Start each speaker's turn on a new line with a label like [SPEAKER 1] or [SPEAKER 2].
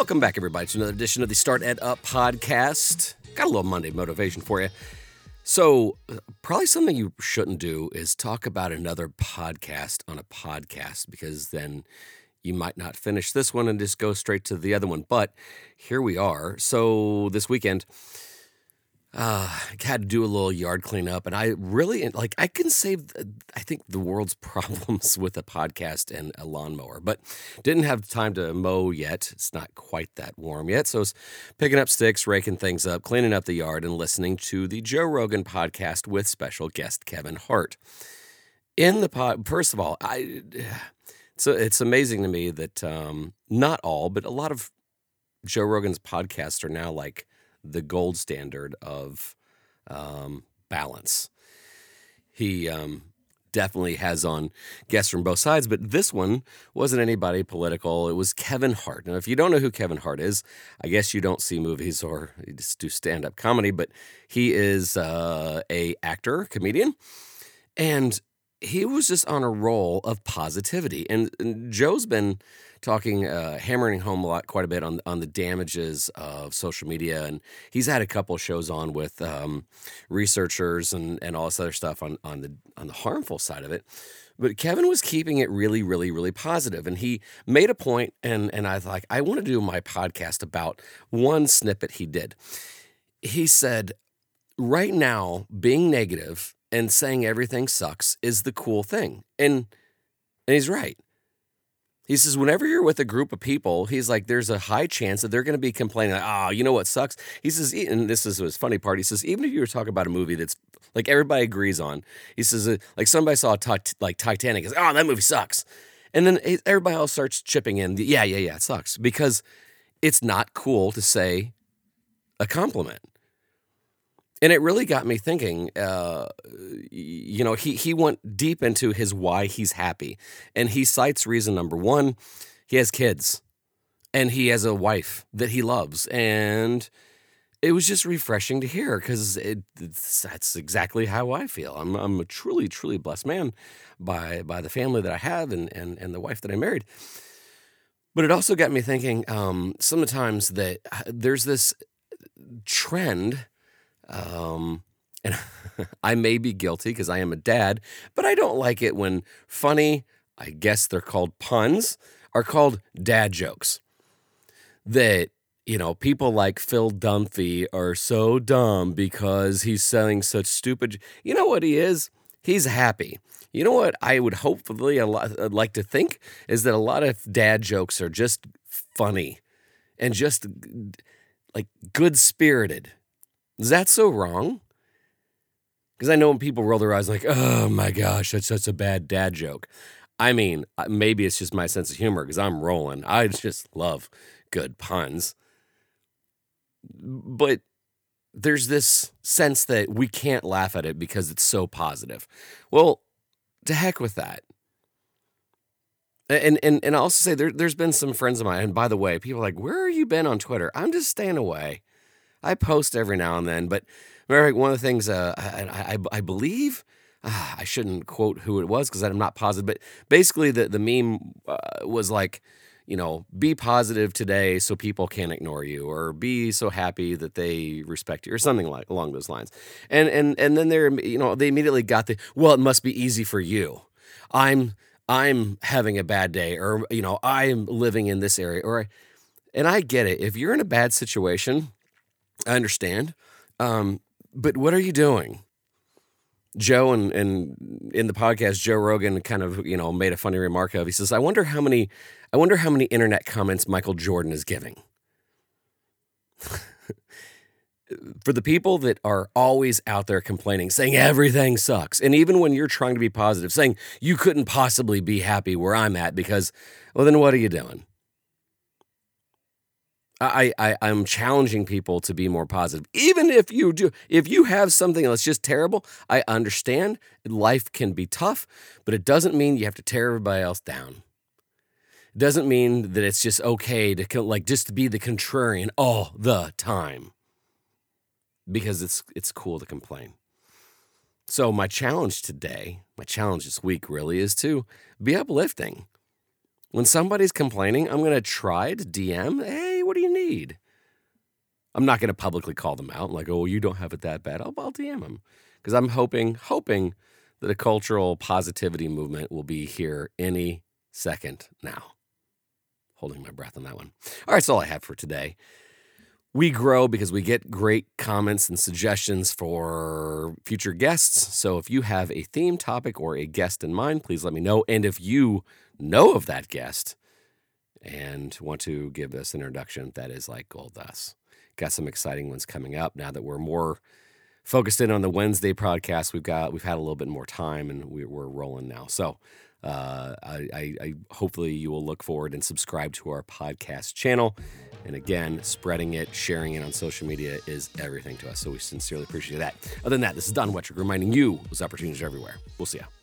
[SPEAKER 1] Welcome back, everybody, to another edition of the Start Ed Up podcast. Got a little Monday motivation for you. So, uh, probably something you shouldn't do is talk about another podcast on a podcast because then you might not finish this one and just go straight to the other one. But here we are. So, this weekend, uh, had to do a little yard cleanup, and I really like. I can save, I think, the world's problems with a podcast and a lawnmower, but didn't have time to mow yet. It's not quite that warm yet, so I was picking up sticks, raking things up, cleaning up the yard, and listening to the Joe Rogan podcast with special guest Kevin Hart. In the pod, first of all, I so it's amazing to me that um, not all, but a lot of Joe Rogan's podcasts are now like the gold standard of um, balance. He um, definitely has on guests from both sides, but this one wasn't anybody political. It was Kevin Hart. Now, if you don't know who Kevin Hart is, I guess you don't see movies or just do stand up comedy, but he is uh, a actor, comedian, and he was just on a roll of positivity. And, and Joe's been talking, uh, hammering home a lot, quite a bit on on the damages of social media, and he's had a couple shows on with um, researchers and and all this other stuff on on the on the harmful side of it. But Kevin was keeping it really, really, really positive, and he made a point, and and I was like, I want to do my podcast about one snippet he did. He said, right now, being negative and saying everything sucks is the cool thing, and and he's right. He says, whenever you're with a group of people, he's like, there's a high chance that they're going to be complaining, like, oh, you know what sucks? He says, and this is his funny part. He says, even if you were talking about a movie that's like everybody agrees on, he says, uh, like somebody saw like Titanic, says, oh, that movie sucks. And then everybody else starts chipping in, yeah, yeah, yeah, it sucks. Because it's not cool to say a compliment and it really got me thinking. Uh, you know, he he went deep into his why he's happy, and he cites reason number one: he has kids, and he has a wife that he loves, and it was just refreshing to hear because it, that's exactly how I feel. I'm I'm a truly truly blessed man by by the family that I have and and and the wife that I married. But it also got me thinking. Um, sometimes that uh, there's this trend um, and I may be guilty because I am a dad, but I don't like it when funny, I guess they're called puns, are called dad jokes. That, you know, people like Phil Dunphy are so dumb because he's selling such stupid. You know what he is? He's happy. You know what I would hopefully a lot, I'd like to think is that a lot of dad jokes are just funny and just like good spirited is that so wrong? Because I know when people roll their eyes like, oh my gosh, that's such a bad dad joke. I mean, uh, maybe it's just my sense of humor because I'm rolling. I just love good puns. But there's this sense that we can't laugh at it because it's so positive. Well, to heck with that. And and and I also say there, there's been some friends of mine, and by the way, people are like, where have you been on Twitter? I'm just staying away. I post every now and then, but one of the things uh, I, I, I, believe uh, I shouldn't quote who it was because I'm not positive, but basically the the meme uh, was like, you know, be positive today so people can't ignore you, or be so happy that they respect you, or something like along those lines. And and and then they're you know they immediately got the well, it must be easy for you. I'm I'm having a bad day, or you know I'm living in this area, or and I get it. If you're in a bad situation I understand. Um, but what are you doing? Joe and, and in the podcast, Joe Rogan kind of, you know, made a funny remark of. He says, I wonder how many I wonder how many internet comments Michael Jordan is giving. For the people that are always out there complaining, saying everything sucks, and even when you're trying to be positive, saying you couldn't possibly be happy where I'm at because, well, then what are you doing? I, I I'm challenging people to be more positive. Even if you do, if you have something that's just terrible, I understand life can be tough, but it doesn't mean you have to tear everybody else down. It doesn't mean that it's just okay to like just to be the contrarian all the time. Because it's it's cool to complain. So my challenge today, my challenge this week really is to be uplifting. When somebody's complaining, I'm to try to DM, "Hey, what do you need? I'm not going to publicly call them out like, oh, you don't have it that bad. I'll, I'll DM them because I'm hoping, hoping that a cultural positivity movement will be here any second now. Holding my breath on that one. All right, that's all I have for today. We grow because we get great comments and suggestions for future guests. So if you have a theme topic or a guest in mind, please let me know. And if you know of that guest and want to give us an introduction, that is like gold dust. Got some exciting ones coming up now that we're more focused in on the Wednesday podcast. We've got we've had a little bit more time and we, are rolling now. So uh, I, I, I hopefully you will look forward and subscribe to our podcast channel. And again, spreading it, sharing it on social media is everything to us. So we sincerely appreciate that. Other than that, this is Don Wettrick reminding you there's opportunities are everywhere. We'll see you.